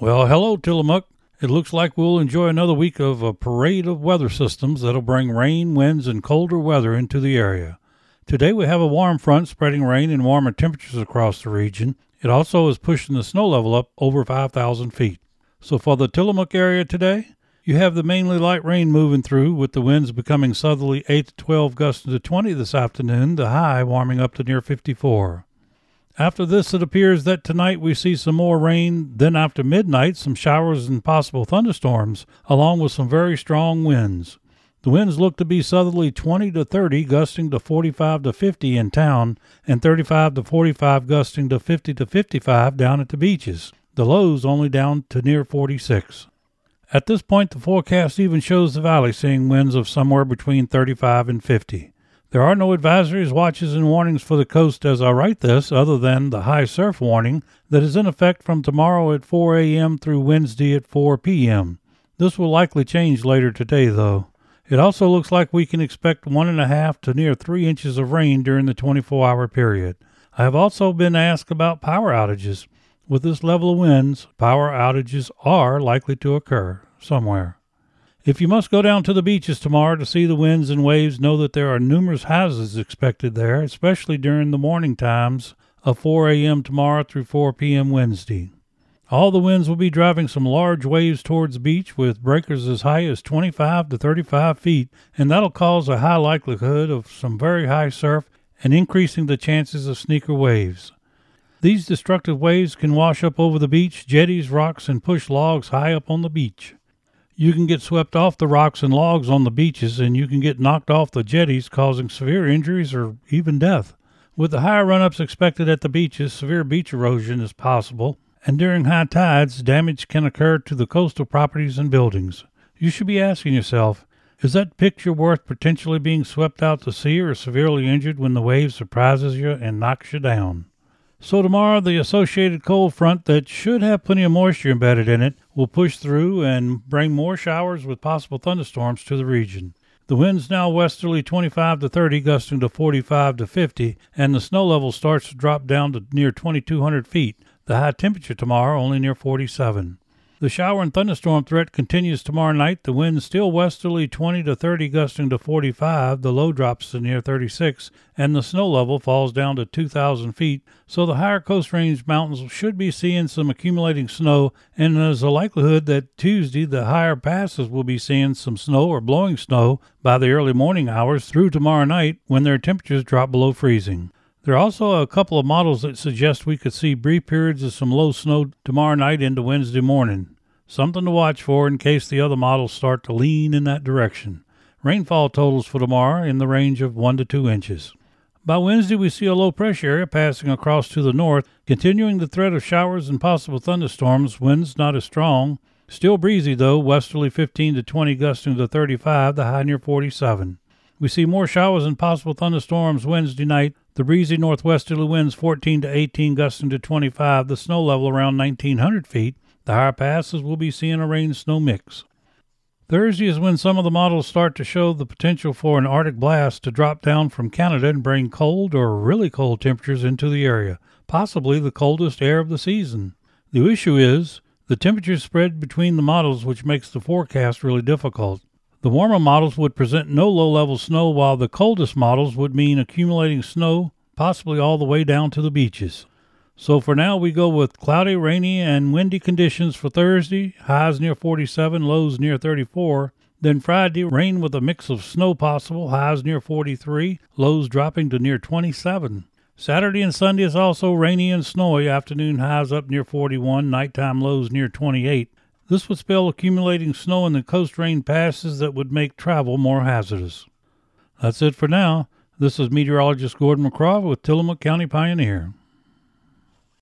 Well, hello, Tillamook. It looks like we'll enjoy another week of a parade of weather systems that'll bring rain, winds, and colder weather into the area. Today we have a warm front spreading rain and warmer temperatures across the region. It also is pushing the snow level up over 5,000 feet. So for the Tillamook area today, you have the mainly light rain moving through, with the winds becoming southerly 8 to 12 gusts to 20 this afternoon, the high warming up to near 54. After this, it appears that tonight we see some more rain. Then, after midnight, some showers and possible thunderstorms, along with some very strong winds. The winds look to be southerly 20 to 30, gusting to 45 to 50 in town, and 35 to 45, gusting to 50 to 55 down at the beaches. The lows only down to near 46. At this point, the forecast even shows the valley seeing winds of somewhere between 35 and 50. There are no advisories, watches, and warnings for the coast as I write this, other than the high surf warning that is in effect from tomorrow at 4 a.m. through Wednesday at 4 p.m. This will likely change later today, though. It also looks like we can expect one and a half to near three inches of rain during the 24 hour period. I have also been asked about power outages. With this level of winds, power outages are likely to occur somewhere. If you must go down to the beaches tomorrow to see the winds and waves, know that there are numerous hazards expected there, especially during the morning times of 4 a.m. tomorrow through 4 p.m. Wednesday. All the winds will be driving some large waves towards the beach with breakers as high as 25 to 35 feet, and that'll cause a high likelihood of some very high surf and increasing the chances of sneaker waves. These destructive waves can wash up over the beach, jetties, rocks, and push logs high up on the beach. You can get swept off the rocks and logs on the beaches, and you can get knocked off the jetties, causing severe injuries or even death. With the higher run ups expected at the beaches, severe beach erosion is possible, and during high tides, damage can occur to the coastal properties and buildings. You should be asking yourself, is that picture worth potentially being swept out to sea or severely injured when the wave surprises you and knocks you down? So tomorrow, the associated cold front that should have plenty of moisture embedded in it will push through and bring more showers with possible thunderstorms to the region. The winds now westerly 25 to 30, gusting to 45 to 50, and the snow level starts to drop down to near 2,200 feet. The high temperature tomorrow only near 47. The shower and thunderstorm threat continues tomorrow night. The wind still westerly 20 to 30, gusting to 45. The low drops to near 36, and the snow level falls down to 2,000 feet. So the higher coast range mountains should be seeing some accumulating snow, and there's a likelihood that Tuesday the higher passes will be seeing some snow or blowing snow by the early morning hours through tomorrow night when their temperatures drop below freezing. There are also a couple of models that suggest we could see brief periods of some low snow tomorrow night into Wednesday morning. Something to watch for in case the other models start to lean in that direction. Rainfall totals for tomorrow in the range of 1 to 2 inches. By Wednesday, we see a low pressure area passing across to the north, continuing the threat of showers and possible thunderstorms. Winds not as strong. Still breezy, though, westerly 15 to 20, gusting to 35, the high near 47. We see more showers and possible thunderstorms Wednesday night. The breezy northwesterly winds 14 to 18, gusting to 25, the snow level around 1900 feet. The higher passes will be seeing a rain snow mix. Thursday is when some of the models start to show the potential for an Arctic blast to drop down from Canada and bring cold or really cold temperatures into the area, possibly the coldest air of the season. The issue is the temperatures spread between the models, which makes the forecast really difficult. The warmer models would present no low level snow, while the coldest models would mean accumulating snow, possibly all the way down to the beaches. So for now, we go with cloudy, rainy, and windy conditions for Thursday. Highs near 47, lows near 34. Then Friday, rain with a mix of snow possible. Highs near 43, lows dropping to near 27. Saturday and Sunday is also rainy and snowy. Afternoon highs up near 41, nighttime lows near 28. This would spell accumulating snow in the coast range passes that would make travel more hazardous. That's it for now. This is meteorologist Gordon McCraw with Tillamook County Pioneer.